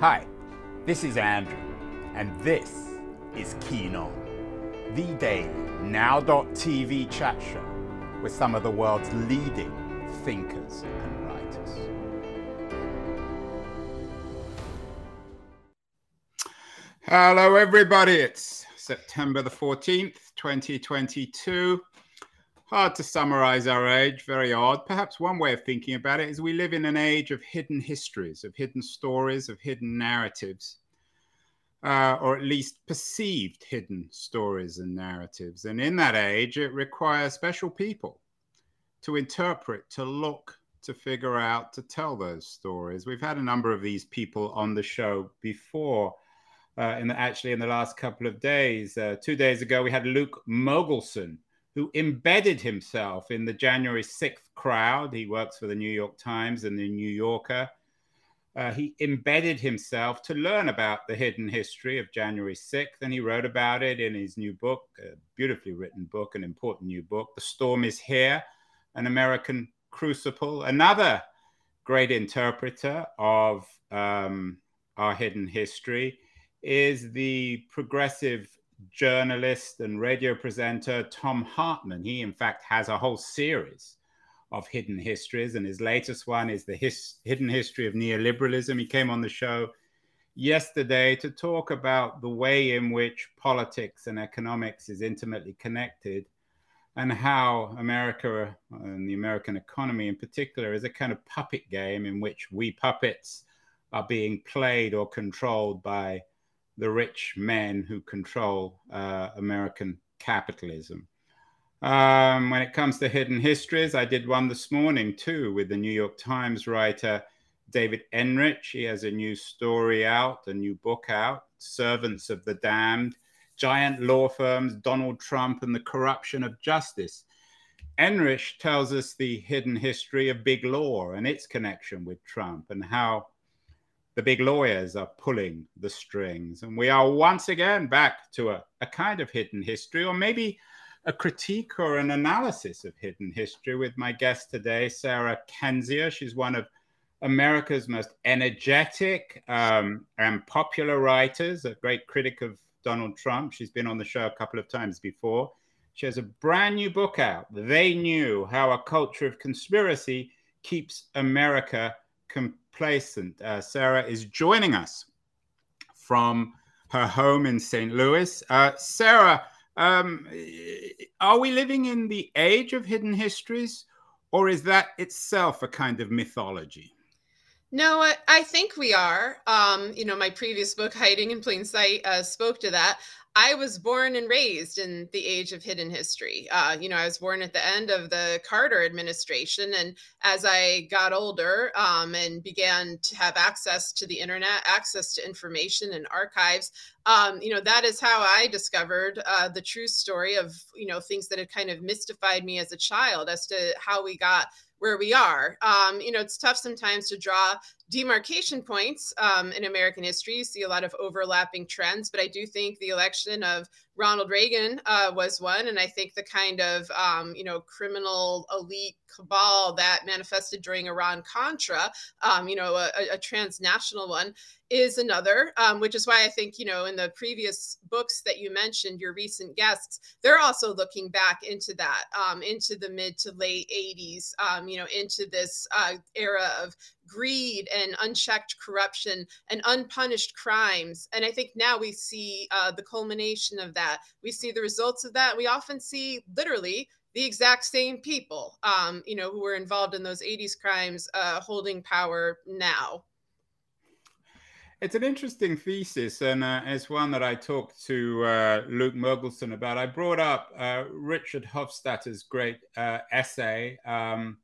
Hi, this is Andrew, and this is Keen On, the daily now.tv chat show with some of the world's leading thinkers and writers. Hello, everybody. It's September the 14th, 2022. Hard to summarize our age, very odd. Perhaps one way of thinking about it is we live in an age of hidden histories, of hidden stories, of hidden narratives, uh, or at least perceived hidden stories and narratives. And in that age, it requires special people to interpret, to look, to figure out, to tell those stories. We've had a number of these people on the show before. Uh, in the, actually, in the last couple of days, uh, two days ago, we had Luke Mogelson, who embedded himself in the January 6th crowd. He works for the New York Times and the New Yorker. Uh, he embedded himself to learn about the hidden history of January 6th, and he wrote about it in his new book, a beautifully written book, an important new book, The Storm is Here An American Crucible. Another great interpreter of um, our hidden history is the progressive journalist and radio presenter Thom Hartmann. He, in fact, has a whole series of hidden histories, and his latest one is the his, hidden history of neoliberalism. He came on the show yesterday to talk about the way in which politics and economics is intimately connected and how America and the American economy in particular is a kind of puppet game in which we puppets are being played or controlled by the rich men who control uh, American capitalism. Um, when it comes to hidden histories, I did one this morning too with the New York Times writer David Enrich. He has a new story out, a new book out, Servants of the Damned Giant Law Firms, Donald Trump, and the Corruption of Justice. Enrich tells us the hidden history of big law and its connection with Trump and how the big lawyers are pulling the strings. And we are once again back to a, a kind of hidden history, or maybe a critique or an analysis of hidden history with my guest today, Sarah Kendzior. She's one of America's most energetic um, and popular writers, a great critic of Donald Trump. She's been on the show a couple of times before. She has a brand new book out. They knew how a culture of conspiracy keeps America complacent. Uh, Sarah is joining us from her home in St. Louis. Uh, Sarah, um, are we living in the age of hidden histories, or is that itself a kind of mythology? No, I, I think we are. Um, you know, my previous book, Hiding in Plain Sight, uh, spoke to that. I was born and raised in the age of hidden history. Uh, you know, I was born at the end of the Carter administration. And as I got older um, and began to have access to the internet, access to information and archives, um, you know, that is how I discovered uh, the true story of, you know, things that had kind of mystified me as a child as to how we got where we are. Um, you know, it's tough sometimes to draw demarcation points um, in American history. You see a lot of overlapping trends, but I do think the election of Ronald Reagan uh, was one, and I think the kind of um, you know criminal elite cabal that manifested during Iran Contra, um, you know, a, a, transnational one, is another. Um, which is why I think you know in the previous books that you mentioned, your recent guests, they're also looking back into that, um, into the mid to late '80s, um, you know, into this uh, era of greed and unchecked corruption and unpunished crimes. And I think now we see uh, the culmination of that. We see the results of that. We often see literally the exact same people, um, you know, who were involved in those 80s crimes uh, holding power now. It's an interesting thesis, and uh, it's one that I talked to uh, Luke Mogelson about. I brought up uh, Richard Hofstadter's great uh, essay, um,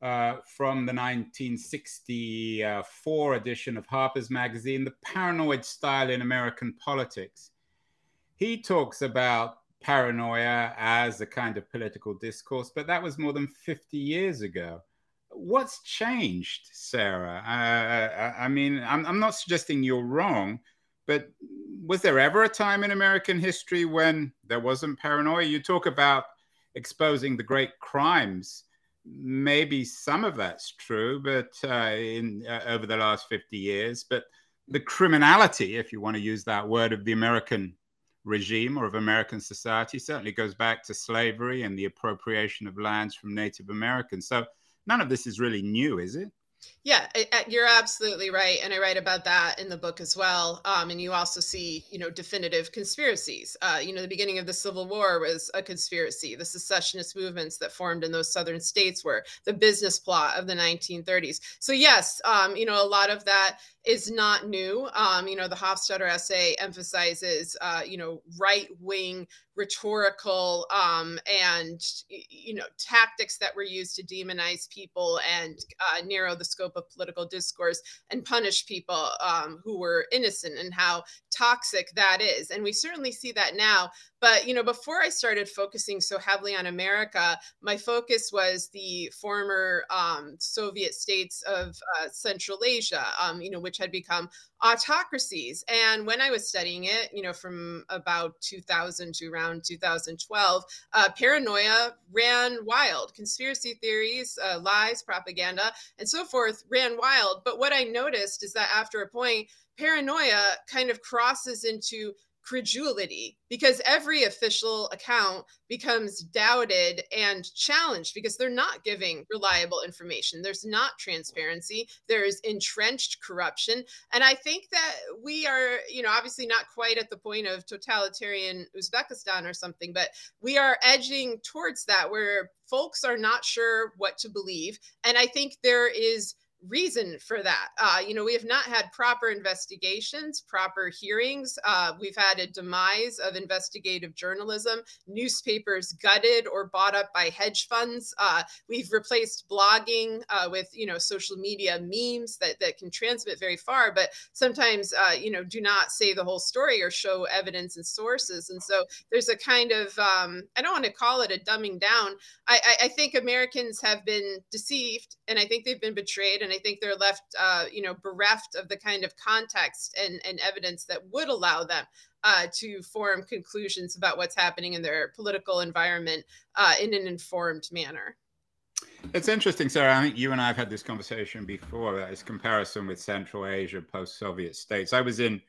uh, from the 1964 edition of Harper's Magazine, The Paranoid Style in American Politics. He talks about paranoia as a kind of political discourse, but that was more than 50 years ago. What's changed, Sarah? Uh, I mean, I'm, I'm not suggesting you're wrong, but was there ever a time in American history when there wasn't paranoia? You talk about exposing the great crimes maybe some of that's true, but uh, in uh, over the last 50 years, but the criminality, if you want to use that word, of the American regime or of American society certainly goes back to slavery and the appropriation of lands from Native Americans. So none of this is really new, is it? Yeah, you're absolutely right, and I write about that in the book as well. Um, and you also see, you know, definitive conspiracies. Uh, you know, the beginning of the Civil War was a conspiracy. The secessionist movements that formed in those southern states were the business plot of the 1930s. So yes, um, you know, a lot of that is not new. Um, you know, the Hofstadter essay emphasizes, uh, you know, right wing rhetorical um, and you know tactics that were used to demonize people and uh, narrow the scope of political discourse and punish people um, who were innocent and how toxic that is and we certainly see that now but you know before i started focusing so heavily on america my focus was the former um, soviet states of uh, central asia um, you know which had become autocracies and when i was studying it you know from about 2000 to around 2012 uh, paranoia ran wild conspiracy theories uh, lies propaganda and so forth ran wild but what i noticed is that after a point paranoia kind of crosses into credulity because every official account becomes doubted and challenged because they're not giving reliable information. There's not transparency, there's entrenched corruption. And I think that we are, you know, obviously not quite at the point of totalitarian Uzbekistan or something, but we are edging towards that where folks are not sure what to believe. And I think there is reason for that. Uh, you know, we have not had proper investigations, proper hearings. Uh, we've had a demise of investigative journalism, newspapers gutted or bought up by hedge funds. Uh, we've replaced blogging uh, with, you know, social media memes that, that can transmit very far, but sometimes, uh, you know, do not say the whole story or show evidence and sources. And so there's a kind of, um, I don't want to call it a dumbing down. I, I, I think Americans have been deceived and I think they've been betrayed and I think they're left, uh, you know, bereft of the kind of context and, and evidence that would allow them uh, to form conclusions about what's happening in their political environment uh, in an informed manner. It's interesting, Sarah. I think you and I have had this conversation before. That is comparison with Central Asia, post-Soviet states. I was in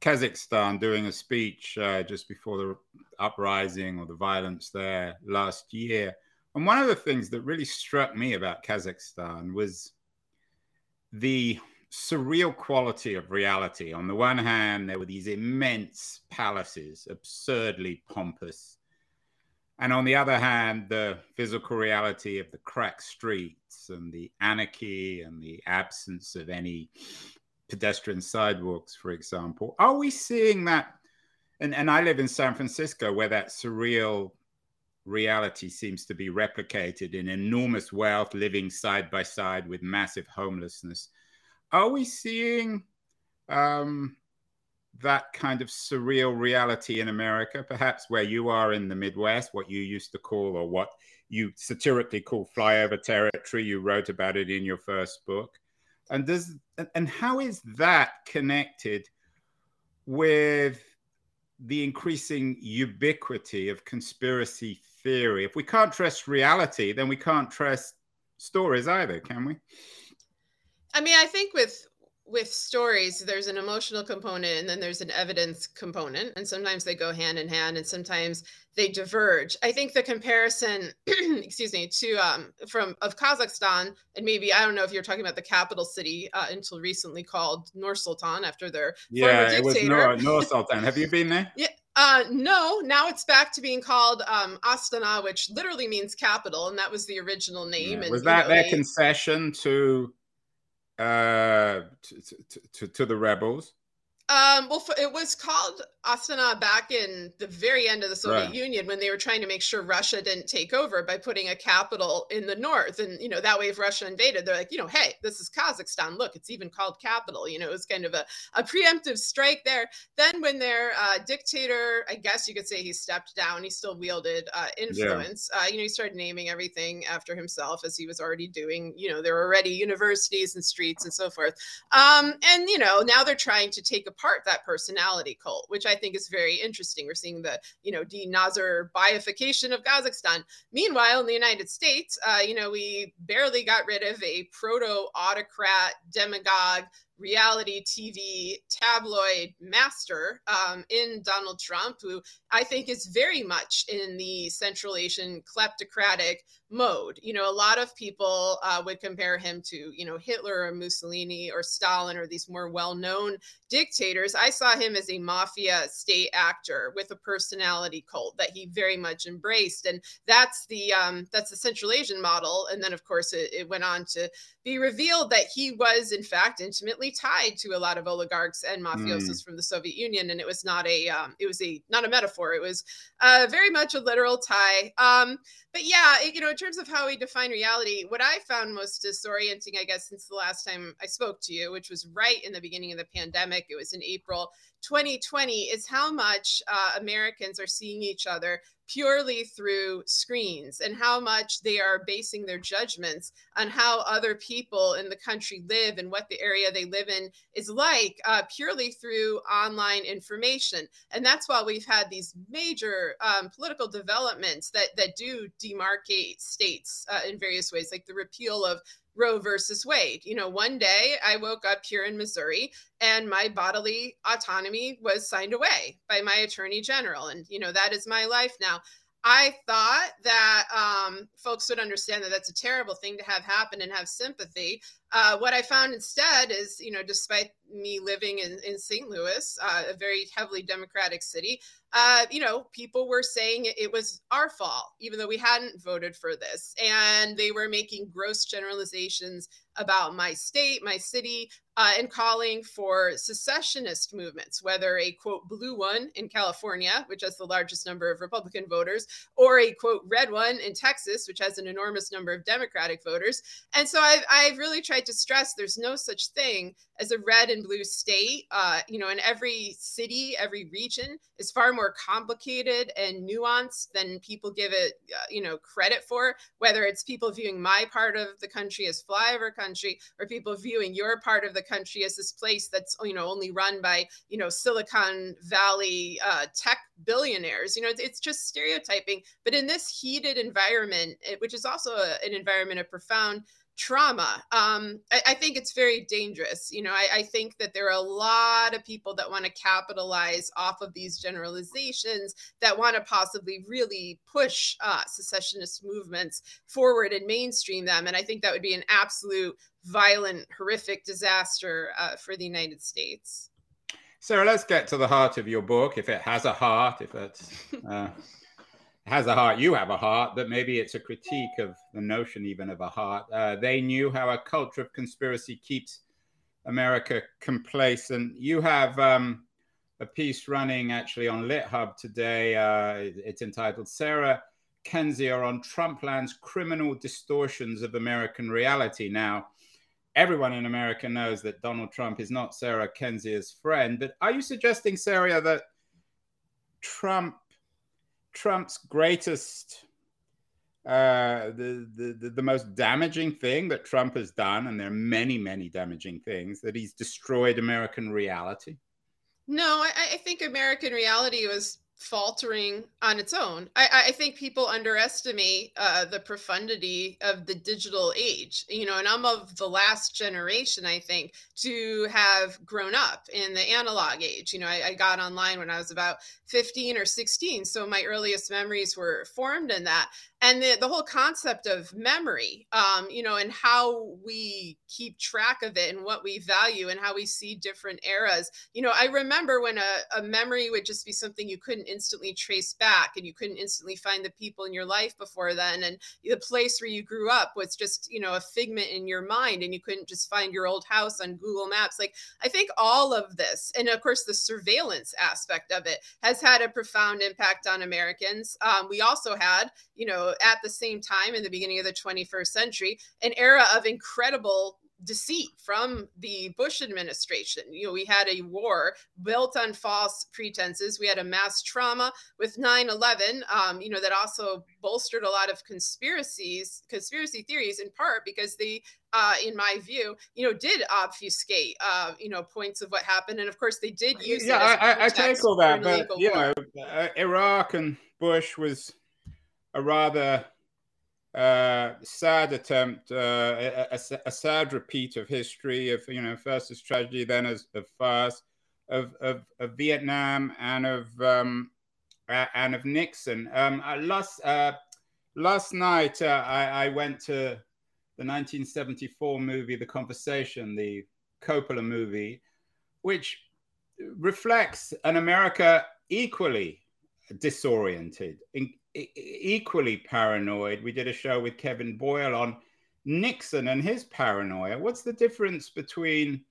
Kazakhstan doing a speech uh, just before the uprising or the violence there last year. And one of the things that really struck me about Kazakhstan was the surreal quality of reality. On the one hand, there were these immense palaces, absurdly pompous. And on the other hand, the physical reality of the cracked streets and the anarchy and the absence of any pedestrian sidewalks, for example. Are we seeing that? And, and I live in San Francisco, where that surreal reality seems to be replicated in enormous wealth living side by side with massive homelessness. Are we seeing um, that kind of surreal reality in America, perhaps where you are in the Midwest, what you used to call or what you satirically call flyover territory? You wrote about it in your first book. And does and how is that connected with the increasing ubiquity of conspiracy theory. If we can't trust reality, then we can't trust stories either, can we? I mean, I think with with stories there's an emotional component and then there's an evidence component. And sometimes they go hand in hand and sometimes they diverge. I think the comparison excuse me to um from of kazakhstan and maybe i don't know if you're talking about the capital city uh, until recently called nur sultan after their yeah it was nur, nur sultan. Have you been there? Yeah uh, no, now it's back to being called um, Astana, which literally means capital, and that was the original name. Yeah. And, was that know, their they... concession to, uh, to, to, to the rebels? Um, well, it was called Astana back in the very end of the Soviet right. Union when they were trying to make sure Russia didn't take over by putting a capital in the north. And, you know, that way if Russia invaded, they're like, you know, hey, this is Kazakhstan. Look, it's even called capital. You know, it was kind of a, a preemptive strike there. Then when their uh, dictator, I guess you could say he stepped down, he still wielded uh, influence. Yeah. Uh, you know, he started naming everything after himself as he was already doing. You know, there were already universities and streets and so forth. Um, and, you know, now they're trying to take apart that personality cult, which I think is very interesting. We're seeing the, you know, de-Nazarbaification of Kazakhstan. Meanwhile, in the United States, uh, you know, we barely got rid of a proto-autocrat, demagogue, reality TV tabloid master um, in Donald Trump, who I think is very much in the Central Asian kleptocratic mode. You know, a lot of people uh, would compare him to, you know, Hitler or Mussolini or Stalin or these more well known dictators. I saw him as a mafia state actor with a personality cult that he very much embraced. And that's the um, that's the Central Asian model. And then, of course, it, it went on to be revealed that he was, in fact, intimately tied to a lot of oligarchs and mafiosos mm. from the Soviet Union. And it was not a um, it was a not a metaphor. It was uh, very much a literal tie. Um, but yeah, it, you know, in terms of how we define reality, what I found most disorienting, I guess, since the last time I spoke to you, which was right in the beginning of the pandemic, it was in April 2020, is how much uh, Americans are seeing each other purely through screens and how much they are basing their judgments on how other people in the country live and what the area they live in is like uh, purely through online information. And that's why we've had these major um, political developments that that do demarcate states uh, in various ways like the repeal of Roe versus Wade. You know, one day I woke up here in Missouri and my bodily autonomy was signed away by my attorney general. And, you know, that is my life now. I thought that um, folks would understand that that's a terrible thing to have happen and have sympathy. Uh, what I found instead is, you know, despite me living in, in St. Louis, uh, a very heavily Democratic city, uh, you know, people were saying it was our fault, even though we hadn't voted for this. And they were making gross generalizations about my state, my city, uh, and calling for secessionist movements, whether a quote blue one in California, which has the largest number of Republican voters, or a quote red one in Texas, which has an enormous number of Democratic voters. And so I've, I've really tried to stress there's no such thing as a red and blue state. Uh, you know, in every city, every region is far more complicated and nuanced than people give it, uh, you know, credit for. Whether it's people viewing my part of the country as flyover country, or people viewing your part of the country as this place that's you know only run by you know Silicon Valley uh, tech billionaires. You know, it's, just stereotyping. But in this heated environment, which is also a, an environment of profound trauma. Um, I, I, think it's very dangerous you know I, I, think that there are a lot of people that want to capitalize off of these generalizations that want to possibly really push uh, secessionist movements forward and mainstream them and i think that would be an absolute violent horrific disaster uh, for the united states. Sarah let's get to the heart of your book if it has a heart if it's uh has a heart, you have a heart, but maybe it's a critique of the notion even of a heart. Uh, they knew how a culture of conspiracy keeps America complacent. You have um, a piece running actually on LitHub today. Uh, it's entitled Sarah Kendzior on Trumpland's criminal distortions of American reality. Now, everyone in America knows that Donald Trump is not Sarah Kendzior's friend, but are you suggesting, Sarah, that Trump Trump's greatest, uh, the, the, the most damaging thing that Trump has done, and there are many, many damaging things, that he's destroyed American reality? No, I, I think American reality was faltering on its own. I, I think people underestimate uh, the profundity of the digital age, you know, and I'm of the last generation, I think, to have grown up in the analog age. You know, I, I got online when I was about 15 or 16. So my earliest memories were formed in that and the, the whole concept of memory um, you know and how we keep track of it and what we value and how we see different eras you know i remember when a, a memory would just be something you couldn't instantly trace back and you couldn't instantly find the people in your life before then and the place where you grew up was just you know a figment in your mind and you couldn't just find your old house on google maps. Like i think all of this and of course the surveillance aspect of it has had a profound impact on americans. Um, we also had you know at the same time in the beginning of the 21st century, an era of incredible deceit from the Bush administration. You know, we had a war built on false pretenses. We had a mass trauma with 9/11. Um, you know, that also bolstered a lot of conspiracies, conspiracy theories, in part because they, uh, in my view, you know, did obfuscate, uh, you know, points of what happened, and of course they did use. Yeah, I, I, take all that, but you war. know, uh, Iraq and Bush was a rather uh, sad attempt, uh, a, a, a, sad repeat of history of you know first as tragedy, then as of farce, of, of, of Vietnam and of um, and of Nixon. Um, last uh, last night uh, I, I, went to the 1974 movie The Conversation, the Coppola movie, which reflects an America equally disoriented, in, equally paranoid. We did a show with Kevin Boyle on Nixon and his paranoia. What's the difference between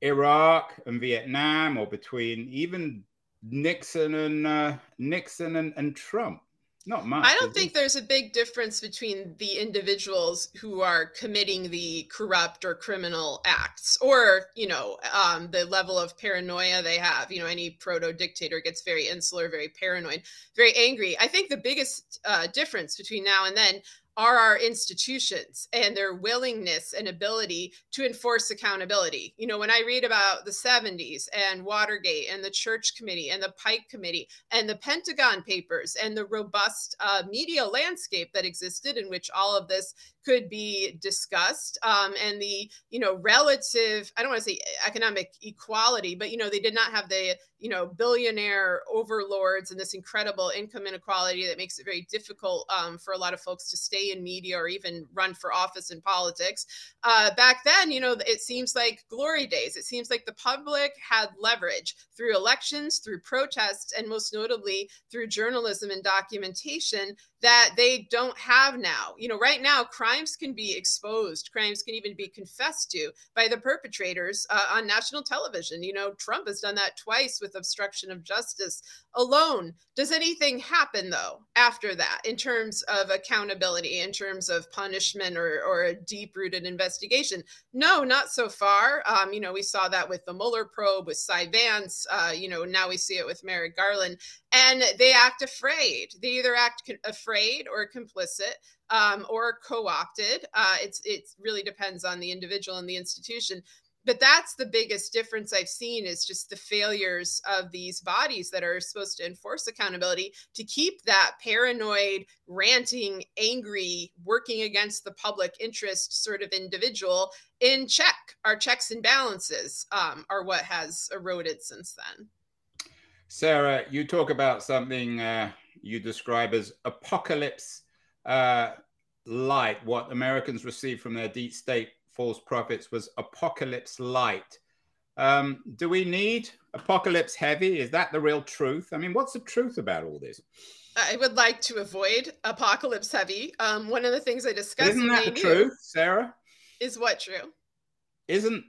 Iraq and Vietnam, or between even Nixon and uh, Nixon and, and Trump? Not much. I don't think there's a big difference between the individuals who are committing the corrupt or criminal acts, or you know, um, the level of paranoia they have. You know, any proto dictator gets very insular, very paranoid, very angry. I think the biggest uh, difference between now and then are our institutions and their willingness and ability to enforce accountability. You know, when I read about the 70s and Watergate and the Church Committee and the Pike Committee and the Pentagon Papers and the robust uh, media landscape that existed in which all of this could be discussed um, and the you know relative i don't want to say economic equality but you know they did not have the you know billionaire overlords and this incredible income inequality that makes it very difficult um, for a lot of folks to stay in media or even run for office in politics uh, back then you know it seems like glory days it seems like the public had leverage through elections through protests and most notably through journalism and documentation that they don't have now. You know, right now, crimes can be exposed, crimes can even be confessed to by the perpetrators uh, on national television. You know, Trump has done that twice with obstruction of justice alone. Does anything happen, though, after that in terms of accountability, in terms of punishment or, or a deep rooted investigation? No, not so far. Um, you know, we saw that with the Mueller probe, with Cy Vance. Uh, you know, now we see it with Merrick Garland and they act afraid. They either act afraid or complicit um, or co-opted. Uh, it's it really depends on the individual and the institution. But that's the biggest difference I've seen is just the failures of these bodies that are supposed to enforce accountability to keep that paranoid, ranting, angry, working against the public interest sort of individual in check. Our checks and balances um, are what has eroded since then. Sarah, you talk about something uh, you describe as apocalypse uh, light. What Americans receive from their deep state false prophets was apocalypse light. Um, do we need apocalypse heavy? Is that the real truth? I mean, what's the truth about all this? I would like to avoid apocalypse heavy. Um, one of the things I discussed. Isn't that the truth, Sarah? Is what true? Isn't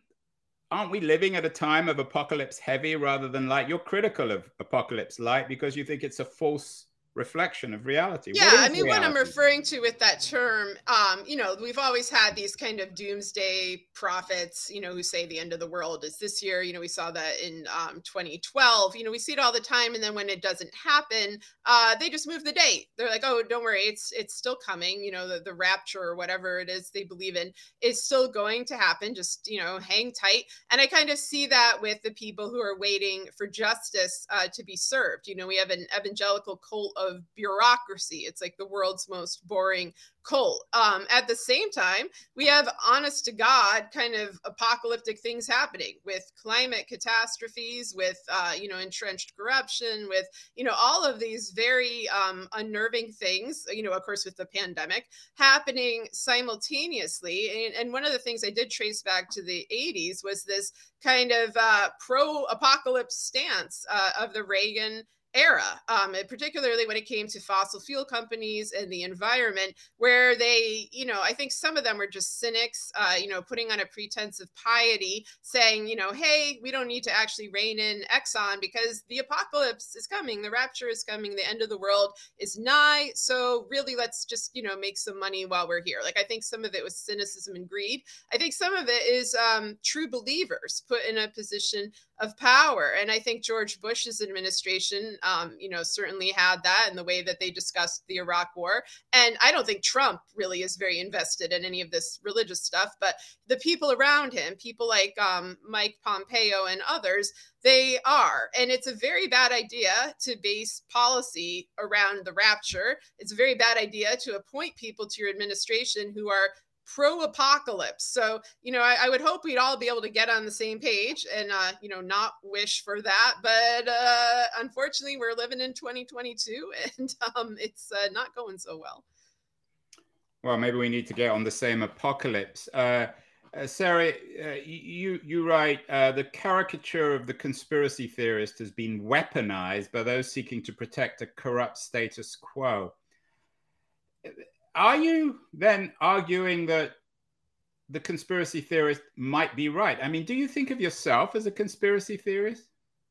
aren't we living at a time of apocalypse heavy rather than light? You're critical of apocalypse light because you think it's a false reflection of reality. Yeah, I mean, reality? what I'm referring to with that term, um, you know, we've always had these kind of doomsday prophets, you know, who say the end of the world is this year. You know, we saw that in um, 2012. You know, we see it all the time, and then when it doesn't happen, uh, they just move the date. They're like, oh, don't worry, it's it's still coming. You know, the the rapture or whatever it is they believe in is still going to happen. Just you know, hang tight. And I kind of see that with the people who are waiting for justice uh, to be served. You know, we have an evangelical cult of bureaucracy. It's like the world's most boring cult. Um, at the same time, we have honest to God kind of apocalyptic things happening with climate catastrophes, with uh, you know entrenched corruption, with you know all of these very um, unnerving things. You know, of course, with the pandemic happening simultaneously. And, and one of the things I did trace back to the 80s was this kind of uh, pro-apocalypse stance uh, of the Reagan era, um, particularly when it came to fossil fuel companies and the environment, where they, you know, I think some of them were just cynics, uh, you know, putting on a pretense of piety, saying, you know, hey, we don't need to actually rein in Exxon because the apocalypse is coming, the rapture is coming, the end of the world is nigh. So really, let's just, you know, make some money while we're here. Like I think some of it was cynicism and greed. I think some of it is um, true believers put in a position of power. And I think George Bush's administration um, you know, certainly had that in the way that they discussed the Iraq War. And I don't think Trump really is very invested in any of this religious stuff, but the people around him, people like um, Mike Pompeo and others, they are. And it's a very bad idea to base policy around the rapture. It's a very bad idea to appoint people to your administration who are pro apocalypse. So, you know, I, I, would hope we'd all be able to get on the same page and, uh, you know, not wish for that. But uh, unfortunately, we're living in 2022 and um, it's uh, not going so well. Well, maybe we need to get on the same apocalypse. Uh, uh, Sarah, uh, you you write uh, the caricature of the conspiracy theorist has been weaponized by those seeking to protect a corrupt status quo are you then arguing that the conspiracy theorist might be right? I mean, do you think of yourself as a conspiracy theorist?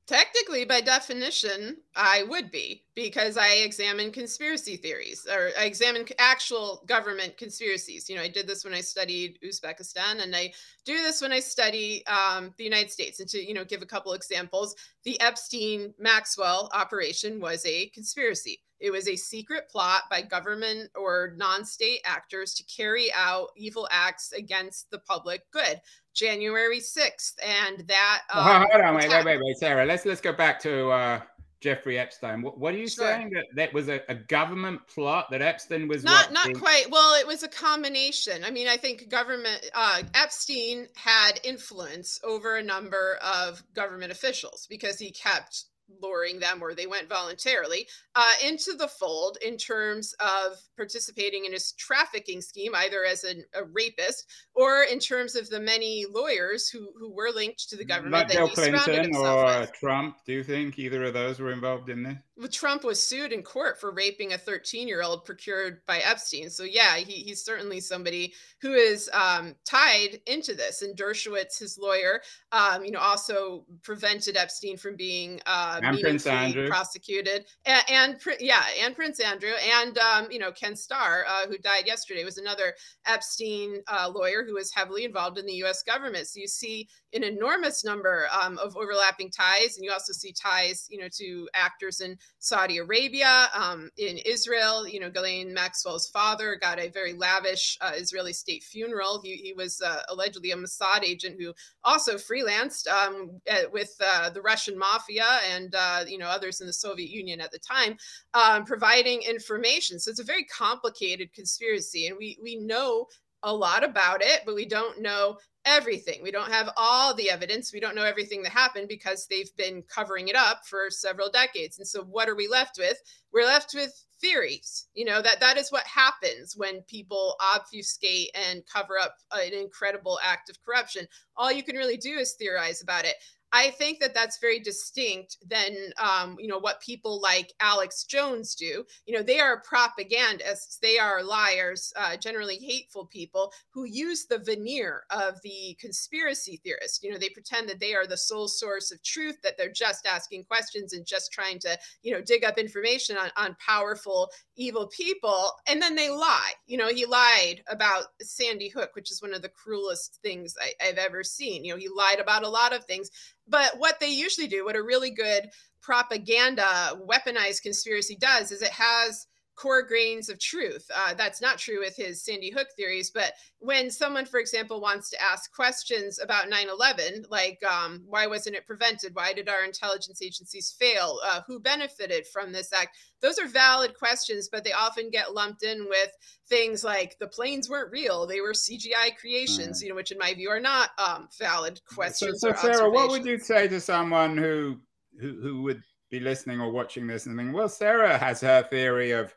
Technically, by definition, I would be because I examine conspiracy theories or I examine actual government conspiracies. You know, I did this when I studied Uzbekistan, and I do this when I study um, the United States. And to you know, give a couple examples, the Epstein Maxwell operation was a conspiracy. It was a secret plot by government or non state actors to carry out evil acts against the public good. January 6th. And that. Um, well, hold on, wait, wait, wait, wait, Sarah. Let's, let's go back to uh, Jeffrey Epstein. What, what are you sure. saying? That that was a, a, government plot that Epstein was not what, not quite. Well, it was a combination. I mean, I think government uh, Epstein had influence over a number of government officials because he kept luring them or they went voluntarily uh, into the fold in terms of participating in his trafficking scheme, either as an, a rapist or in terms of the many lawyers who, who were linked to the government. Not Bill Clinton or with. Trump. Do you think either of those were involved in this? Trump was sued in court for raping a 13 year old procured by Epstein. So, yeah, he, he's certainly somebody who is um, tied into this. And Dershowitz, his lawyer, um, you know, also prevented Epstein from being uh, and Prince Andrew. prosecuted. And, and, yeah, and Prince Andrew. And, um, you know, Ken Starr, uh, who died yesterday, was another Epstein uh, lawyer who was heavily involved in the US government. So you see an enormous number um, of overlapping ties. And you also see ties, you know, to actors in Saudi Arabia, um, in Israel. You know, Ghislaine Maxwell's father got a very lavish uh, Israeli state funeral. He, he was uh, allegedly a Mossad agent who also freelanced um, at, with uh, the Russian mafia and, uh, you know, others in the Soviet Union at the time, um, providing information. So it's a very complicated conspiracy. And we, we know a lot about it, but we don't know everything. We don't have all the evidence. We don't know everything that happened because they've been covering it up for several decades. And so what are we left with? We're left with theories. You know, that that is what happens when people obfuscate and cover up an incredible act of corruption. All you can really do is theorize about it. I think that that's very distinct than um, you know what people like Alex Jones do. You know, they are propagandists, they are liars, uh, generally hateful people who use the veneer of the conspiracy theorist. You know, they pretend that they are the sole source of truth, that they're just asking questions and just trying to you know dig up information on, on powerful evil people, and then they lie. You know, he lied about Sandy Hook, which is one of the cruelest things I, I've ever seen. You know, he lied about a lot of things but what they usually do, what a really good propaganda weaponized conspiracy does, is it has core grains of truth. Uh, that's not true with his Sandy Hook theories, but when someone, for example, wants to ask questions about 9 11, like um, why wasn't it prevented? Why did our intelligence agencies fail? Uh, who benefited from this act? Those are valid questions, but they often get lumped in with things like the planes weren't real, they were CGI creations, mm. you know, which in my view are not um, valid questions. So, so Sarah, what would you say to someone who, who, who would be listening or watching this and think, well, Sarah has her theory of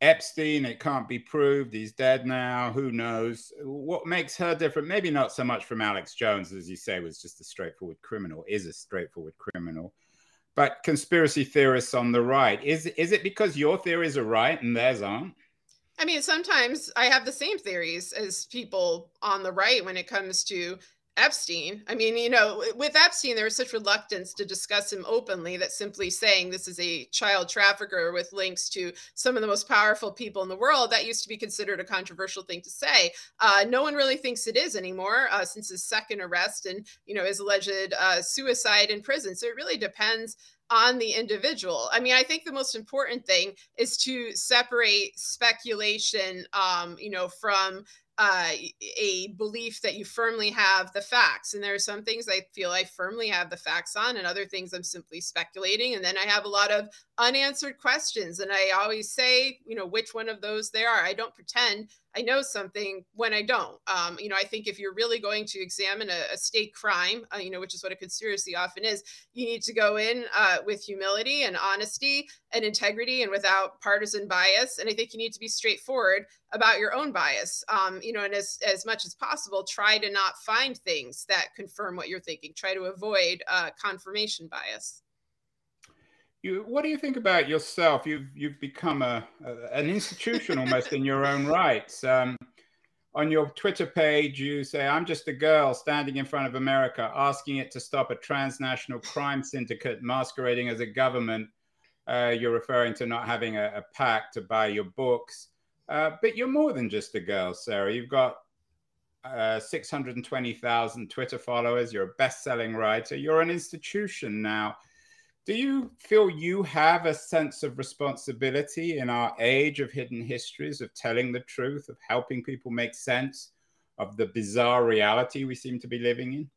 Epstein, it can't be proved. He's dead now. Who knows? What makes her different? Maybe not so much from Alex Jones, as you say, was just a straightforward criminal, is a straightforward criminal. But conspiracy theorists on the right, is, is it because your theories are right and theirs aren't? I mean, sometimes I have the same theories as people on the right when it comes to Epstein. I mean, you know, with Epstein, there was such reluctance to discuss him openly that simply saying this is a child trafficker with links to some of the most powerful people in the world, that used to be considered a controversial thing to say. Uh, no one really thinks it is anymore uh, since his second arrest and, you know, his alleged uh, suicide in prison. So it really depends on the individual. I mean, I think the most important thing is to separate speculation, um, you know, from uh, a belief that you firmly have the facts. And there are some things I feel I firmly have the facts on, and other things I'm simply speculating. And then I have a lot of unanswered questions. And I always say, you know, which one of those they are. I don't pretend I know something when I don't. Um, you know, I think if you're really going to examine a, a state crime, uh, you know, which is what a conspiracy often is, you need to go in uh, with humility and honesty and integrity and without partisan bias. And I think you need to be straightforward about your own bias. Um, you know, and as as much as possible, try to not find things that confirm what you're thinking. Try to avoid uh, confirmation bias. You, what do you think about yourself? You've you've become a, a an institution almost in your own rights. Um, on your Twitter page, you say, "I'm just a girl standing in front of America, asking it to stop a transnational crime syndicate masquerading as a government." Uh, you're referring to not having a, a PAC to buy your books, uh, but you're more than just a girl, Sarah. You've got uh, 620,000 Twitter followers. You're a best-selling writer. You're an institution now do you feel you have a sense of responsibility in our age of hidden histories, of telling the truth, of helping people make sense of the bizarre reality we seem to be living in?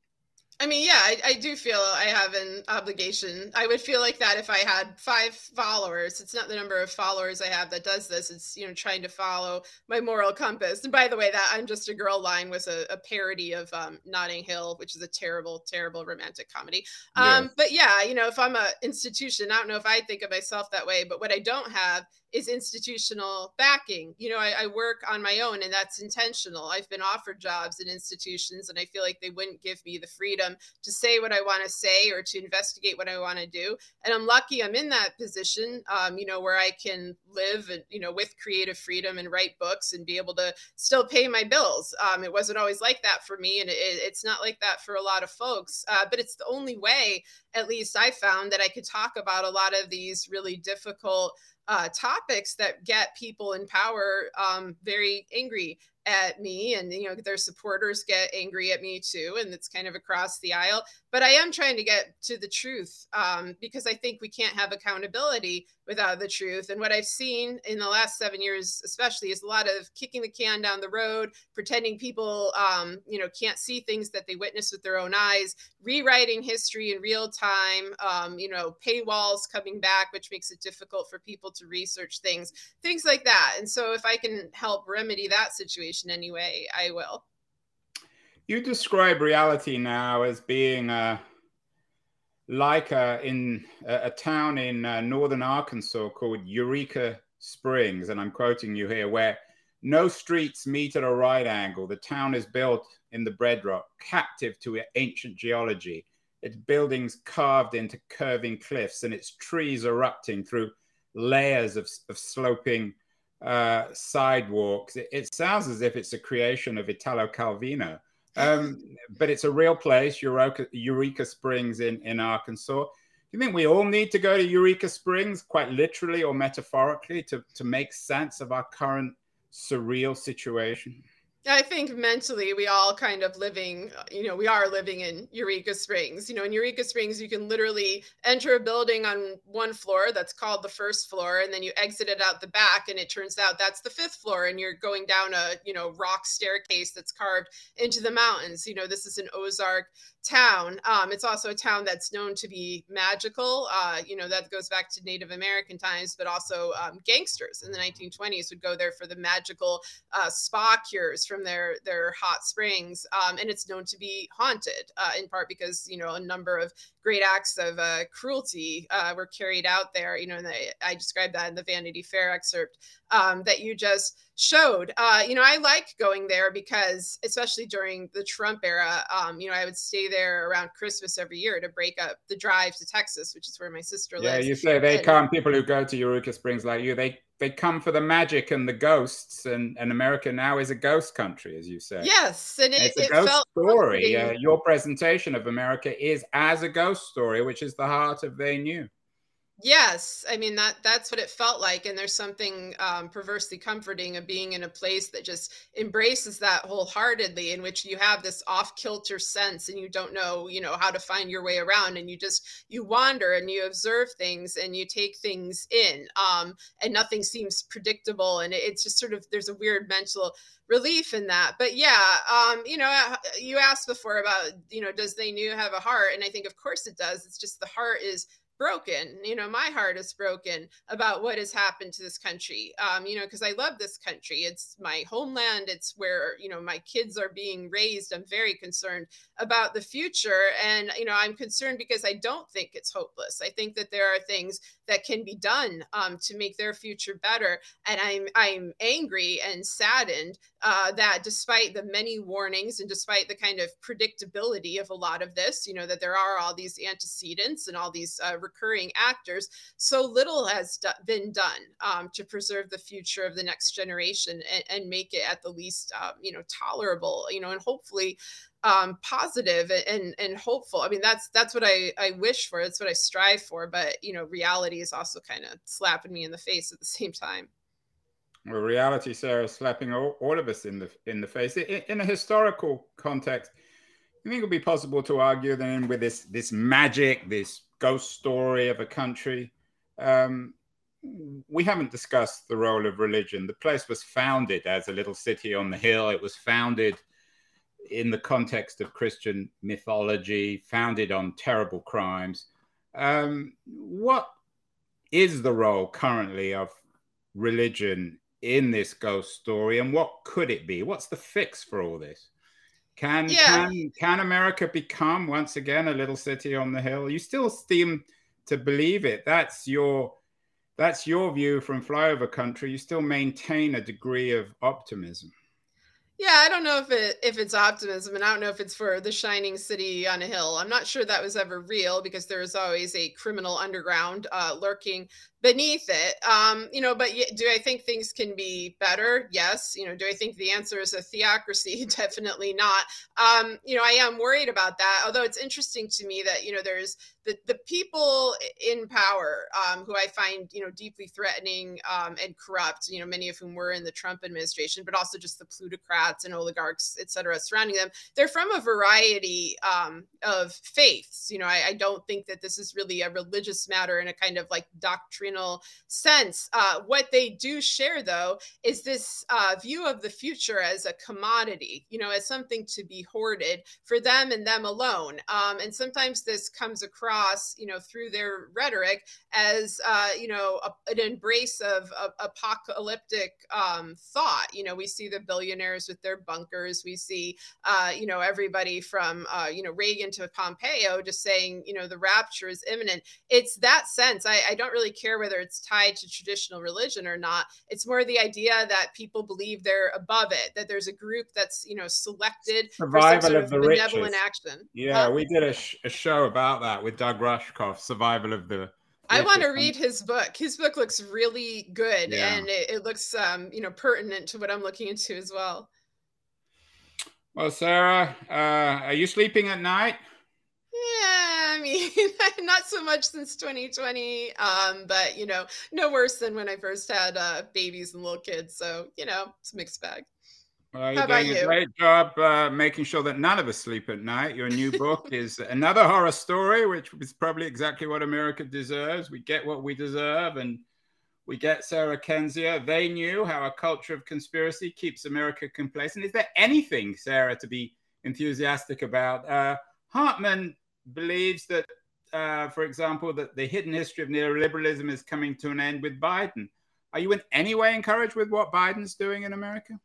I mean, yeah, I, I, do feel I have an obligation. I would feel like that if I had five followers. It's not the number of followers I have that does this. It's you know trying to follow my moral compass. And by the way, that I'm just a girl line was a, a parody of um, Notting Hill, which is a terrible, terrible romantic comedy. Um. But yeah, you know, if I'm an institution, I don't know if I think of myself that way. But what I don't have is institutional backing. You know, I, I, work on my own and that's intentional. I've been offered jobs in institutions and I feel like they wouldn't give me the freedom to say what I want to say or to investigate what I want to do. And I'm lucky I'm in that position, um, you know, where I can live and, you know, with creative freedom and write books and be able to still pay my bills. Um, it wasn't always like that for me and it, it's not like that for a lot of folks, uh, but it's the only way, at least I found, that I could talk about a lot of these really difficult uh, topics that get people in power um, very angry at me and you know their supporters get angry at me too and it's kind of across the aisle but i am trying to get to the truth um, because i think we can't have accountability without the truth and what i've seen in the last seven years especially is a lot of kicking the can down the road pretending people um, you know can't see things that they witness with their own eyes rewriting history in real time um, you know paywalls coming back which makes it difficult for people to research things things like that and so if i can help remedy that situation information anyway, I will. You describe reality now as being uh, like a, in a, a town in uh, northern Arkansas called Eureka Springs, and I'm quoting you here, where no streets meet at a right angle. The town is built in the bedrock, captive to ancient geology. Its buildings carved into curving cliffs, and its trees erupting through layers of, of sloping uh, sidewalks. It, it, sounds as if it's a creation of Italo Calvino, um, but it's a real place, Eureka, Eureka Springs in, in Arkansas. Do you think we all need to go to Eureka Springs, quite literally or metaphorically, to, to make sense of our current surreal situation? I think mentally we all kind of living, you know, we are living in Eureka Springs. You know, in Eureka Springs, you can literally enter a building on one floor that's called the first floor, and then you exit it out the back, and it turns out that's the fifth floor, and you're going down a, you know, rock staircase that's carved into the mountains. You know, this is an Ozark town. Um, it's also a town that's known to be magical. Uh, you know, that goes back to Native American times, but also um, gangsters in the 1920s would go there for the magical uh, spa cures from their their hot springs. Um, and it's known to be haunted, uh, in part because you know a number of great acts of uh, cruelty uh, were carried out there. You know, and I, I described that in the Vanity Fair excerpt um, that you just showed. Uh, you know, I like going there because, especially during the Trump era, um, you know, I would stay there around Christmas every year to break up the drive to Texas, which is where my sister yeah, lives. Yeah, you say they and, come. People who go to Eureka Springs like you, they they come for the magic and the ghosts, and, and America now is a ghost country, as you say. Yes, and it, it's a it ghost felt story. Uh, your presentation of America is as a ghost story, which is the heart of They Knew. Yes, I mean that that's what it felt like, and there's something um, perversely comforting of being in a place that just embraces that wholeheartedly, in which you have this off-kilter sense, and you don't know, you know, how to find your way around, and you just you wander and you observe things and you take things in, um, and nothing seems predictable, and it- it's just sort of there's a weird mental relief in that. But yeah, um, you know, uh, you asked before about, you know, does they knew have a heart, and I think of course it does. It's just the heart is broken you know my heart is broken about what has happened to this country um you know because i love this country. It's my homeland. It's where you know my kids are being raised. I'm very concerned about the future. And you know i'm concerned because i don't think it's hopeless. I think that there are things that can be done um, to make their future better. And i'm i'm angry and saddened uh, that despite the many warnings and despite the kind of predictability of a lot of this you know that there are all these antecedents and all these uh, recurring actors so little has do- been done um, to preserve the future of the next generation and, and make it at the least um, you know tolerable you know and hopefully um positive and and hopeful. I mean that's that's what i i wish for that's what i strive for but you know reality is also kind of slapping me in the face at the same time Well, reality, Sarah, slapping all, all of us in the in the face. In, in a historical context, you think it would be possible to argue then with this this magic, this ghost story of a country? Um, we haven't discussed the role of religion. The place was founded as a little city on the hill. It was founded in the context of Christian mythology, founded on terrible crimes. Um, what is the role currently of religion in this ghost story, and what could it be? What's the fix for all this? Can Yeah. can can America become once again a little city on the hill? You still seem to believe it. That's your that's your view from flyover country. You still maintain a degree of optimism. Yeah, I don't know if it if it's optimism, and I don't know if it's for the shining city on a hill. I'm not sure that was ever real because there is always a criminal underground uh, lurking beneath it. Um, you know, but do I think things can be better? Yes. You know, do I think the answer is a theocracy? Definitely not. Um, you know, I am worried about that. Although it's interesting to me that you know there's the the people in power um, who I find you know deeply threatening um, and corrupt. You know, many of whom were in the Trump administration, but also just the plutocrats and oligarchs, et cetera, surrounding them. They're from a variety um, of faiths. You know, I, I don't think that this is really a religious matter in a kind of like sense. Uh, what they do share, though, is this uh, view of the future as a commodity. You know, as something to be hoarded for them and them alone. Um, and sometimes this comes across, you know, through their rhetoric as uh, you know a, an embrace of, of apocalyptic um, thought. You know, we see the billionaires with their bunkers. We see, uh, you know, everybody from uh, you know Reagan to Pompeo just saying, you know, the rapture is imminent. It's that sense. I, I don't really care whether it's tied to traditional religion or not. It's more the idea that people believe they're above it. That there's a group that's you know selected for some Survival sort of of the benevolent richest. action. Yeah, Huh? we did a, sh- a show about that with Doug Rushkoff, Survival of the. I want to read his book. His book looks really good, Yeah. and it, it looks, um, you know, pertinent to what I'm looking into as well. Well, Sarah, uh, are you sleeping at night? Yeah, I mean, not so much since 2020, um, but you know, no worse than when I first had uh, babies and little kids. So you know, it's a mixed bag. Well, you're doing a you? great job uh, making sure that none of us sleep at night. Your new book is another horror story, which is probably exactly what America deserves. We get what we deserve, and we get Sarah Kendzior. They knew how a culture of conspiracy keeps America complacent. Is there anything, Sarah, to be enthusiastic about? Uh, Hartmann believes that, uh, for example, that the hidden history of neoliberalism is coming to an end with Biden. Are you in any way encouraged with what Biden's doing in America?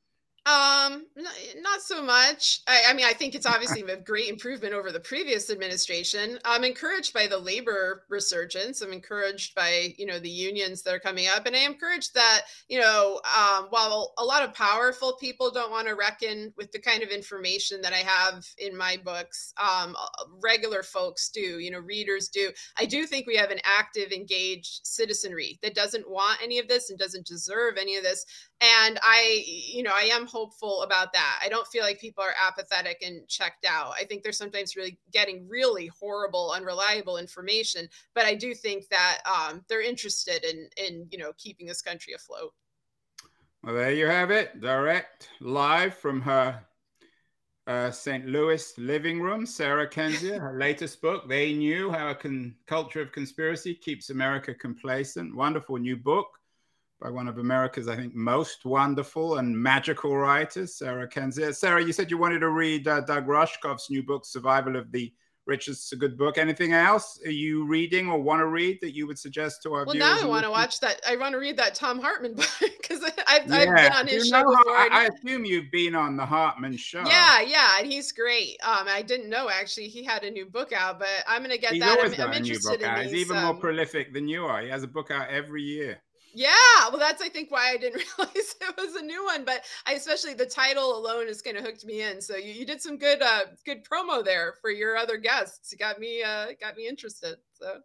Um, not so much. I, I, mean, I think it's obviously a great improvement over the previous administration. I'm encouraged by the labor resurgence. I'm encouraged by you know the unions that are coming up, and I am encouraged that you know um, while a lot of powerful people don't want to reckon with the kind of information that I have in my books, um, regular folks do. You know, readers do. I do think we have an active, engaged citizenry that doesn't want any of this and doesn't deserve any of this. And I, you know, I am hopeful about that. I don't feel like people are apathetic and checked out. I think they're sometimes really getting really horrible, unreliable information, but I do think that um, they're interested in in you know keeping this country afloat. Well, there you have it, direct live from her uh, St. Louis living room. Sarah Kendzior, her latest book, They Knew How a Con- Culture of Conspiracy Keeps America Complacent. Wonderful new book by one of America's, I think, most wonderful and magical writers, Sarah Kendzior. Sarah, you said you wanted to read uh, Doug Rushkoff's new book, Survival of the Richest. It's a good book. Anything else are you reading or want to read that you would suggest to our well, viewers? now I want to watch that. I want to read that Thom Hartmann book because I've, yeah. I've, been on his show before. I, I, assume you've been on the Hartmann show. Yeah, yeah, and he's great. Um, I didn't know actually he had a new book out, but I'm gonna get he's that. I'm, I'm interested in out. these, He's even um, more prolific than you are. He has a book out every year. Yeah, well, that's I think why I didn't realize it was a new one, but I especially the title alone is kind of hooked me in. So you, you did some good uh good promo there for your other guests. You got me uh got me interested. So